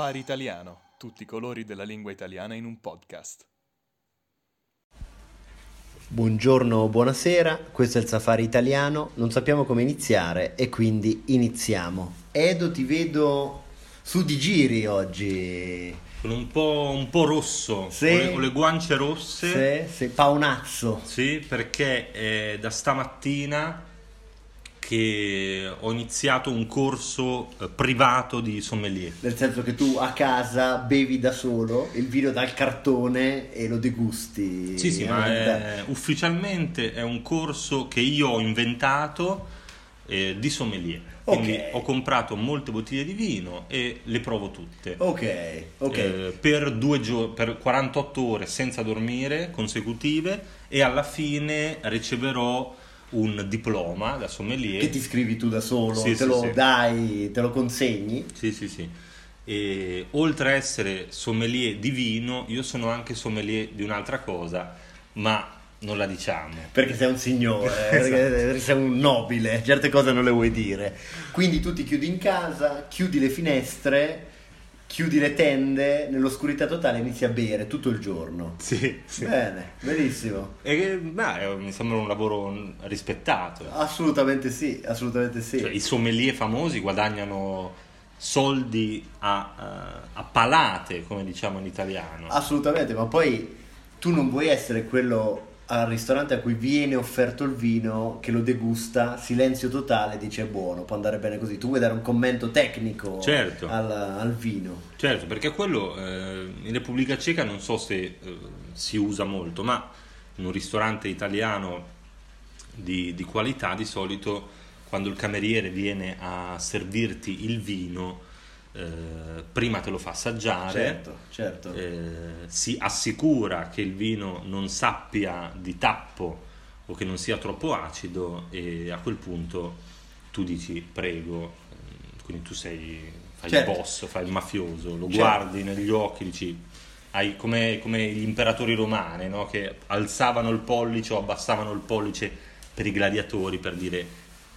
Safari Italiano, tutti i colori della lingua italiana in un podcast. Buongiorno, buonasera, questo è il Safari Italiano, non sappiamo come iniziare e quindi iniziamo. Edo, ti vedo su di giri oggi. Con un po', un po' rosso, Sì. con, le, con le guance rosse. Sì, sì, paonazzo. Sì, perché è da stamattina che ho iniziato un corso eh, privato di sommelier. Nel senso che tu a casa bevi da solo il vino dal cartone e lo degusti. Sì, sì, ma è- ufficialmente è un corso che io ho inventato eh, di sommelier. Quindi ho comprato molte bottiglie di vino e le provo tutte. Ok, ok. Eh, per, due gio- per 48 ore senza dormire consecutive e alla fine riceverò un diploma da sommelier. che ti scrivi tu da solo, Sì, te sì, lo sì. dai, te lo consegni. Sì, sì, sì. E oltre a essere sommelier di vino, io sono anche sommelier di un'altra cosa, ma non la diciamo. Perché sei un signore, Esatto. perché, perché sei un nobile, certe cose non le vuoi dire. Quindi tu ti chiudi in casa, chiudi le finestre, chiudi le tende, nell'oscurità totale inizi a bere tutto il giorno. Sì, sì. Bene, benissimo. E beh, è- mi sembra un lavoro rispettato. Assolutamente sì, assolutamente sì. Cioè, I sommelier famosi guadagnano soldi a, a palate, come diciamo in italiano. Assolutamente, ma poi tu non vuoi essere quello al ristorante a cui viene offerto il vino che lo degusta, silenzio totale, dice è buono, può andare bene così. Tu vuoi dare un commento tecnico Certo. al, al vino. Certo, perché quello eh, in Repubblica Ceca non so se eh, si usa molto, ma in un ristorante italiano di, di qualità di solito quando il cameriere viene a servirti il vino eh, prima te lo fa assaggiare, Certo, certo. eh, si assicura che il vino non sappia di tappo o che non sia troppo acido e a quel punto tu dici prego, eh, quindi tu sei, fai Certo. il boss, fai il mafioso, lo Certo. guardi negli occhi, dici hai come, come gli imperatori romani no? che alzavano il pollice o abbassavano il pollice per i gladiatori per dire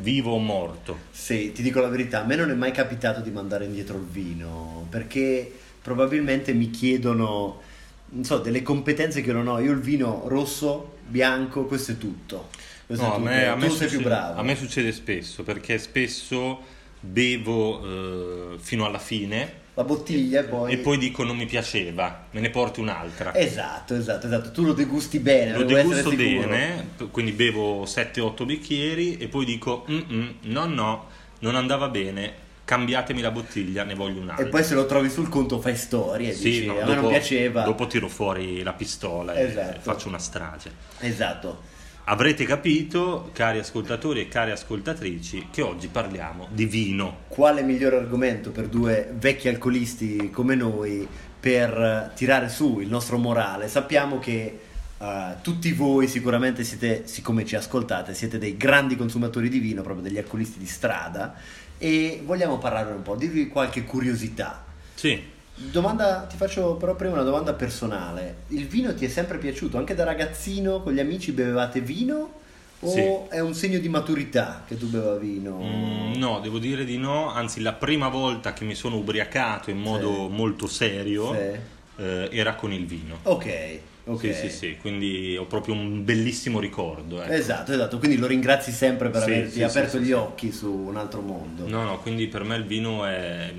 vivo o morto. Sì, ti dico la verità, a me non è mai capitato di mandare indietro il vino, perché probabilmente mi chiedono, non so, delle competenze che non ho. Io il vino rosso, bianco, questo è tutto. Questo No, è a tutto. me, a me tu sei succede, più bravo. a me succede spesso perché spesso bevo eh, fino alla fine La bottiglia e poi... e poi dico non mi piaceva, me ne porti un'altra. Esatto, esatto, esatto. Tu lo degusti bene, Lo degusto bene, quindi bevo 7-8 bicchieri e poi dico "Mm-mm, no no, non andava bene, cambiatemi la bottiglia, ne voglio un'altra. E poi se lo trovi sul conto fai storie, Sì, dici, no, a me dopo, non piaceva. dopo tiro fuori la pistola e Esatto. faccio una strage. Esatto. Avrete capito, cari ascoltatori e cari ascoltatrici, che oggi parliamo di vino. Quale migliore argomento per due vecchi alcolisti come noi per eh, tirare su il nostro morale? Sappiamo che eh, tutti voi sicuramente siete, siccome ci ascoltate, siete dei grandi consumatori di vino, proprio degli alcolisti di strada e vogliamo parlare un po', dirvi qualche curiosità. Sì, Domanda, ti faccio però prima una domanda personale. Il vino ti è sempre piaciuto? Anche da ragazzino con gli amici bevevate vino? O Sì. è un segno di maturità che tu beva vino? Mm, no, devo dire di no, anzi la prima volta che mi sono ubriacato in modo Sì. molto serio Sì. eh, era con il vino. Ok, ok. Sì, sì, sì, quindi ho proprio un bellissimo ricordo. ecco. Esatto, esatto. Quindi lo ringrazi sempre per Sì, averti sì, aperto gli occhi su un altro mondo. No, no, quindi per me il vino è,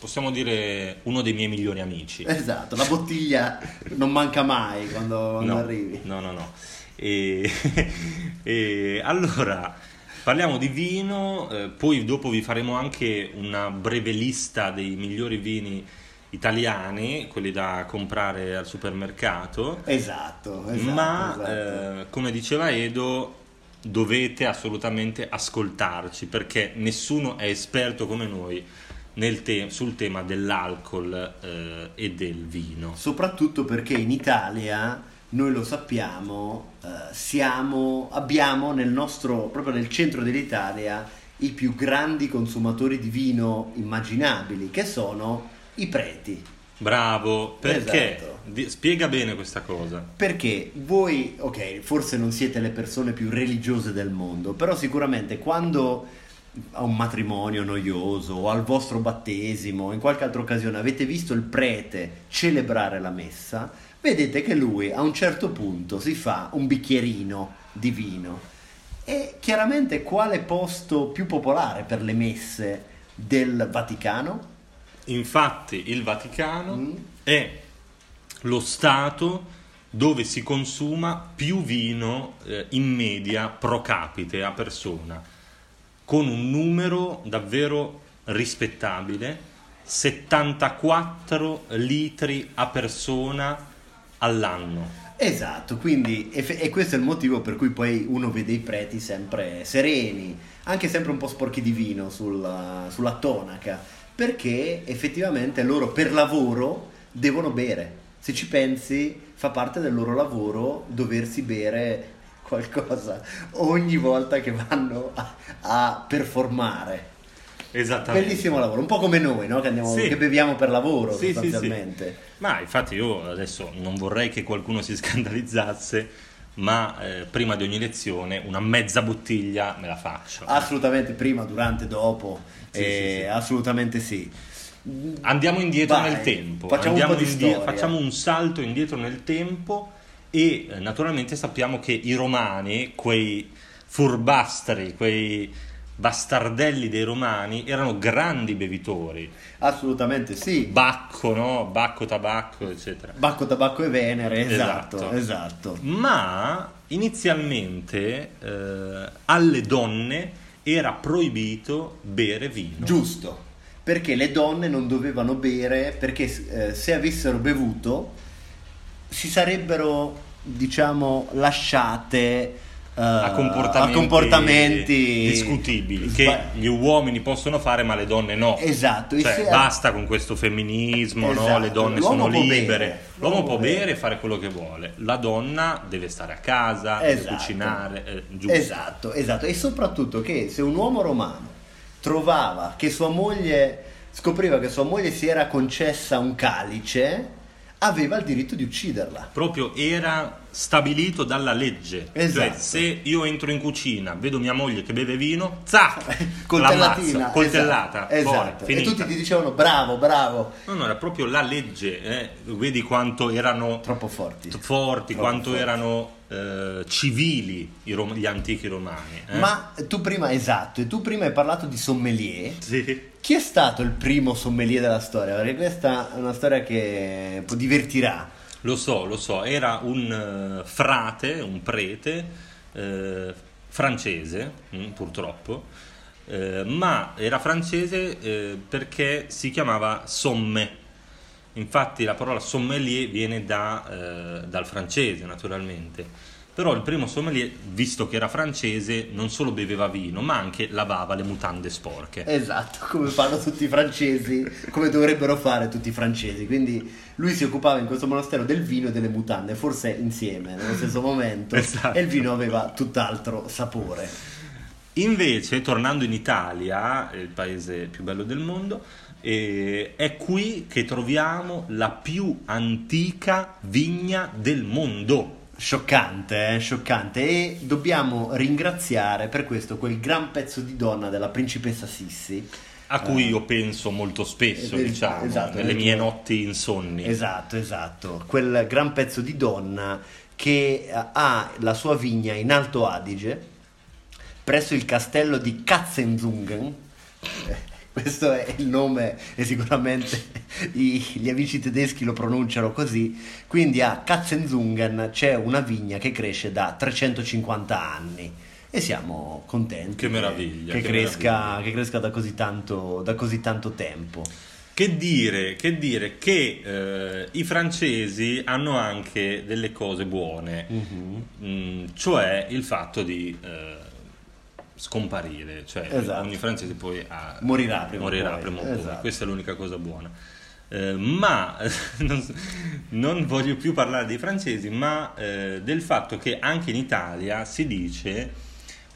possiamo dire, uno dei miei migliori amici. Esatto, la bottiglia non manca mai quando, quando no, arrivi. No, no, no. E, e allora parliamo di vino, eh, poi dopo vi faremo anche una breve lista dei migliori vini italiani, quelli da comprare al supermercato. Esatto, esatto. Ma esatto. eh, come diceva Edo, dovete assolutamente ascoltarci perché nessuno è esperto come noi te- sul tema dell'alcol eh, e del vino. Soprattutto perché in Italia, noi lo sappiamo, eh, siamo, abbiamo nel nostro, proprio nel centro dell'Italia, i più grandi consumatori di vino immaginabili, che sono i preti. Bravo, perché? Esatto. Di- spiega bene questa cosa. Perché voi, ok, forse non siete le persone più religiose del mondo, però sicuramente quando a un matrimonio noioso o al vostro battesimo o in qualche altra occasione avete visto il prete celebrare la messa, vedete che lui a un certo punto si fa un bicchierino di vino. E chiaramente quale posto più popolare per le messe del Vaticano? Infatti il Vaticano Mm. è lo Stato dove si consuma più vino eh, in media pro capite a persona, con un numero davvero rispettabile, 74 litri a persona all'anno. Esatto, quindi e, e questo è il motivo per cui poi uno vede i preti sempre sereni, anche sempre un po' sporchi di vino sulla, sulla tonaca, perché effettivamente loro per lavoro devono bere. Se ci pensi, fa parte del loro lavoro doversi bere qualcosa ogni volta che vanno a, a performare. Esattamente. Bellissimo lavoro, un po' come noi, no? che, andiamo- Sì. che beviamo per lavoro Sì, sì, sì. sostanzialmente. Ma infatti io adesso non vorrei che qualcuno si scandalizzasse, ma eh, prima di ogni lezione una mezza bottiglia me la faccio. Assolutamente prima, durante, dopo, eh, assolutamente sì. Andiamo indietro Vai, nel tempo, facciamo un Andiamo di indie- facciamo un salto indietro nel tempo e eh, naturalmente sappiamo che i romani, quei furbastri, quei bastardelli dei romani, erano grandi bevitori. Assolutamente sì. Bacco, no? Bacco, tabacco, eccetera. Bacco, tabacco e Venere, esatto, Esatto. esatto. Ma inizialmente eh, alle donne era proibito bere vino. Giusto, perché le donne non dovevano bere, perché eh, se avessero bevuto si sarebbero, diciamo, lasciate eh, a comportamenti, a comportamenti discutibili che sba- gli uomini possono fare ma le donne no. Esatto, Cioè, basta con questo femminismo, no? Esatto, le donne l'uomo sono libere, bere, l'uomo l'uomo può bere e fare quello che vuole, la donna deve stare a casa, deve Esatto. cucinare, eh, giusto. Esatto, esatto. E soprattutto che se un uomo romano trovava che sua moglie, scopriva che sua moglie si era concessa un calice, aveva il diritto di ucciderla. Proprio era stabilito dalla legge. Esatto. Cioè, se io entro in cucina, vedo mia moglie che beve vino, zac, Coltellatina. coltellata, Esatto. fuori, esatto. E tutti ti dicevano bravo, bravo. No, no, era proprio la legge, eh. vedi quanto erano Troppo forti. forti, Troppo quanto forti. erano eh, civili i rom- gli antichi romani. eh. Ma tu prima, esatto, e tu prima hai parlato di sommelier. Sì. Chi è stato il primo sommelier della storia? Perché questa è una storia che divertirà. Lo so, lo so, era un eh, frate, un prete eh, francese, mm, purtroppo, eh, ma era francese eh, perché si chiamava somme. Infatti la parola sommelier viene da, eh, dal francese, naturalmente. Però il primo sommelier, visto che era francese, non solo beveva vino, ma anche lavava le mutande sporche. Esatto, come fanno tutti i francesi, come dovrebbero fare tutti i francesi. Quindi lui si occupava in questo monastero del vino e delle mutande, forse insieme, nello stesso momento, Esatto. e il vino aveva tutt'altro sapore. Invece, tornando in Italia, il paese più bello del mondo, eh, è qui che troviamo la più antica vigna del mondo. Scioccante, eh? scioccante. E dobbiamo ringraziare per questo quel gran pezzo di donna della principessa Sissi. A cui Eh, io penso molto spesso, Eh, diciamo, esatto, nelle nel mie notti insonni. Esatto, esatto. Quel gran pezzo di donna che eh, ha la sua vigna in Alto Adige, presso il castello di Katzenzungen. Questo è il nome e sicuramente i- gli amici tedeschi lo pronunciano così. Quindi a Katzenzungen c'è una vigna che cresce da 350 anni e siamo contenti Che meraviglia, che, che cresca, meraviglia. che cresca da così tanto, da così tanto tempo. Che dire, che dire che eh, i francesi hanno anche delle cose buone, Mhm. Mm, cioè il fatto di eh, scomparire, cioè Esatto. ogni francese poi ha- Morirà prima o morirà poi. prima o poi. Esatto. questa è l'unica cosa buona. Eh, ma non, non voglio più parlare dei francesi, ma eh, del fatto che anche in Italia si dice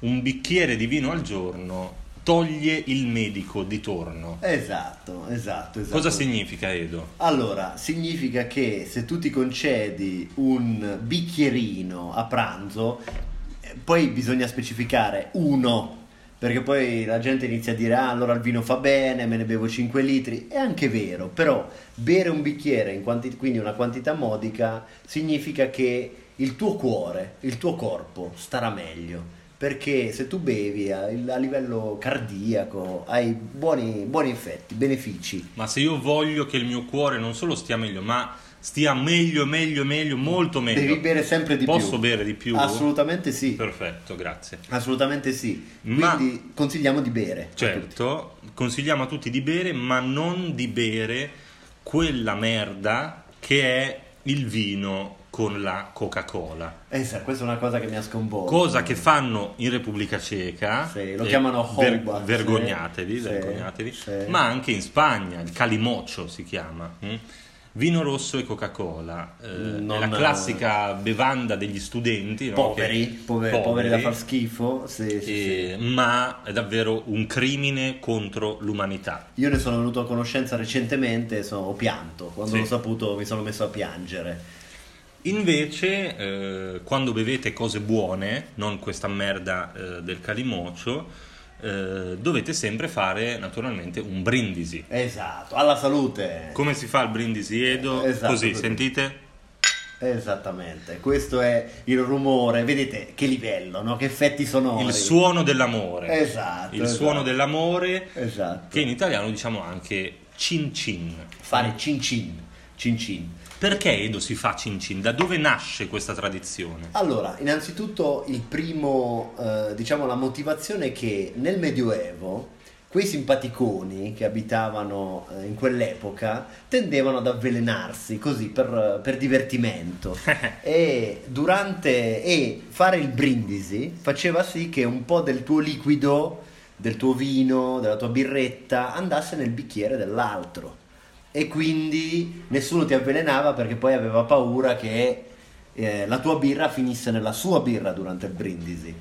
un bicchiere di vino al giorno toglie il medico di torno. Esatto, esatto, esatto. Cosa significa Edo? Allora, significa che se tu ti concedi un bicchierino a pranzo, poi bisogna specificare uno perché poi la gente inizia a dire ah allora il vino fa bene, me ne bevo 5 litri, è anche vero, però bere un bicchiere, in quanti- quindi una quantità modica, significa che il tuo cuore, il tuo corpo starà meglio, perché se tu bevi a, a livello cardiaco hai buoni, buoni effetti, benefici. Ma se io voglio che il mio cuore non solo stia meglio, ma stia meglio, meglio, meglio, molto meglio. Devi bere sempre di più. Posso bere di più? Assolutamente sì. Perfetto, grazie. Assolutamente sì. Ma- Quindi consigliamo di bere. a. Certo, consigliamo a tutti di bere, ma non di bere quella merda che è il vino con la Coca-Cola. Esatto, questa è una cosa che mi ha sconvolto. Cosa che fanno in Repubblica Ceca, Sì, lo chiamano ver- Hoba, vergognatevi, sì, vergognatevi, sì. ma anche in Spagna, il Calimocho si chiama. hm? Vino rosso e Coca-Cola, eh, Non- la classica bevanda degli studenti, no? Poveri, Che- poveri, poveri da far schifo. Sì, sì, eh, sì. ma è davvero un crimine contro l'umanità. Io ne sono venuto a conoscenza recentemente, sono, ho pianto. Quando l'ho saputo mi sono messo a piangere. Invece, eh, quando bevete cose buone, non questa merda eh, del calimocio, eh, dovete sempre fare naturalmente un brindisi. Esatto, alla salute. Come si fa il brindisi Edo? Esatto, così, così. sentite? Esattamente, questo è il rumore. Vedete che livello, no? che effetti sonori. Il suono dell'amore. Esatto, Il esatto. suono dell'amore, Esatto. che in italiano diciamo anche cin cin. Fare cin cin. Cin cin. Perché Edo si fa cin cin? Da dove nasce questa tradizione? Allora, innanzitutto il primo, eh, diciamo, la motivazione è che nel Medioevo quei simpaticoni che abitavano eh, in quell'epoca tendevano ad avvelenarsi così per, per divertimento e durante e fare il brindisi faceva sì che un po' del tuo liquido, del tuo vino, della tua birretta andasse nel bicchiere dell'altro e quindi nessuno ti avvelenava perché poi aveva paura che eh, la tua birra finisse nella sua birra durante il brindisi.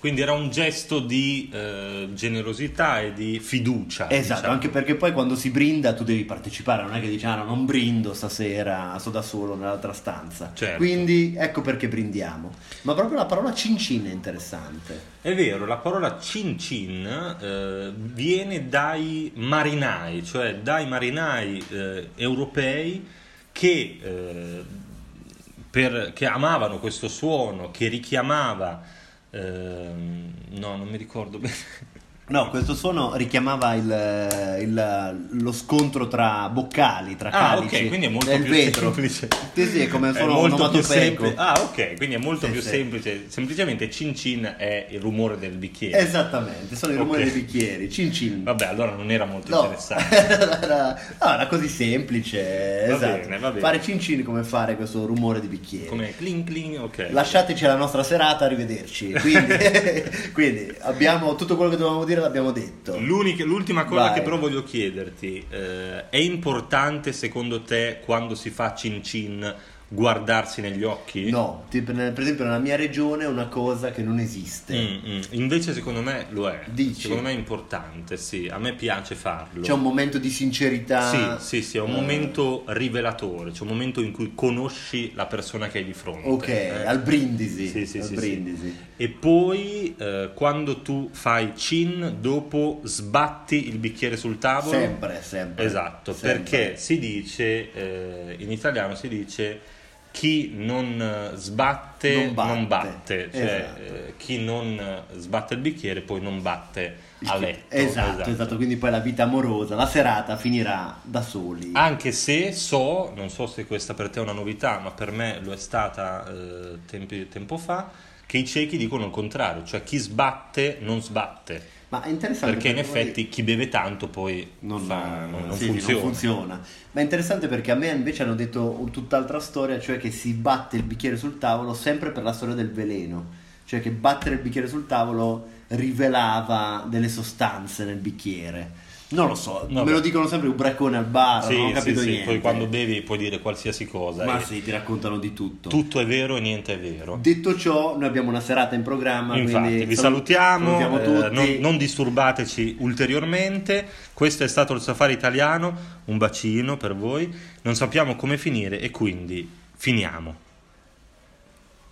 Quindi era un gesto di eh, generosità e di fiducia. Esatto, diciamo. anche perché poi quando si brinda tu devi partecipare, non è che dici ah no, non brindo stasera, sto da solo nell'altra stanza. Certo. Quindi ecco perché brindiamo. Ma proprio la parola cin cin è interessante. È vero, la parola cin cin eh, viene dai marinai, cioè dai marinai eh, europei che, eh, per- che amavano questo suono, che richiamava, ehm, no, non mi ricordo bene. No, questo suono richiamava il- il- lo scontro tra boccali, tra Ah, calici ok, quindi è molto più vetro. semplice. Sì, sì, è come È suono molto più semplice. Ah, ok, quindi è molto Sì, più sì. semplice. Semplicemente cin cin è il rumore del bicchiere. Esattamente, sono i rumori Ok. dei bicchieri, cin cin. Vabbè, allora non era molto No, interessante. era, no, era così semplice. Va esatto. bene, va bene. Fare cin cin come fare questo rumore di bicchieri. Come clink clink, ok. Lasciateci la nostra serata, arrivederci. Quindi, quindi abbiamo tutto quello che dovevamo dire l'abbiamo detto. L'ultima cosa Vai. che però voglio chiederti, eh, è importante secondo te quando si fa cin cin guardarsi negli occhi? No, tipo, per esempio nella mia regione è una cosa che non esiste. Mm, mm. Invece secondo me lo è. Dici? Secondo me è importante, sì. A me piace farlo. C'è un momento di sincerità. Sì, sì, sì, è un Eh, momento rivelatore, c'è un momento in cui conosci la persona che hai di fronte. Ok, eh. al brindisi. Sì, sì, al sì, brindisi. E poi eh, quando tu fai cin, dopo sbatti il bicchiere sul tavolo. Sempre, sempre. Esatto, sempre. perché si dice, eh, in italiano si dice chi non eh, sbatte Non non batte. batte, cioè Esatto. eh, chi non eh, sbatte il bicchiere poi non batte a letto. Esatto, esatto, quindi poi la vita amorosa, la serata finirà da soli. Anche se so, non so se questa per te è una novità, ma per me lo è stata eh, tempi- tempo fa, che i ciechi dicono il contrario, cioè chi sbatte non sbatte. Ma è interessante Perché in poi effetti chi beve tanto poi non, fa- non- non sì, funziona. funziona. Ma è interessante perché a me invece hanno detto un- tutt'altra storia, cioè che si batte il bicchiere sul tavolo sempre per la storia del veleno. Cioè che battere il bicchiere sul tavolo rivelava delle sostanze nel bicchiere. Non lo so, Vabbè. me lo dicono sempre ubriacone al bar, Sì, non ho capito sì, niente. poi quando bevi puoi dire qualsiasi cosa. Ma sì, ti raccontano di tutto. Tutto è vero e niente è vero. Detto ciò, noi abbiamo una serata in programma, Infatti, quindi vi salu- salutiamo, salutiamo eh, non, non disturbateci ulteriormente. Questo è stato il Safari Italiano, un bacino per voi. Non sappiamo come finire e quindi finiamo.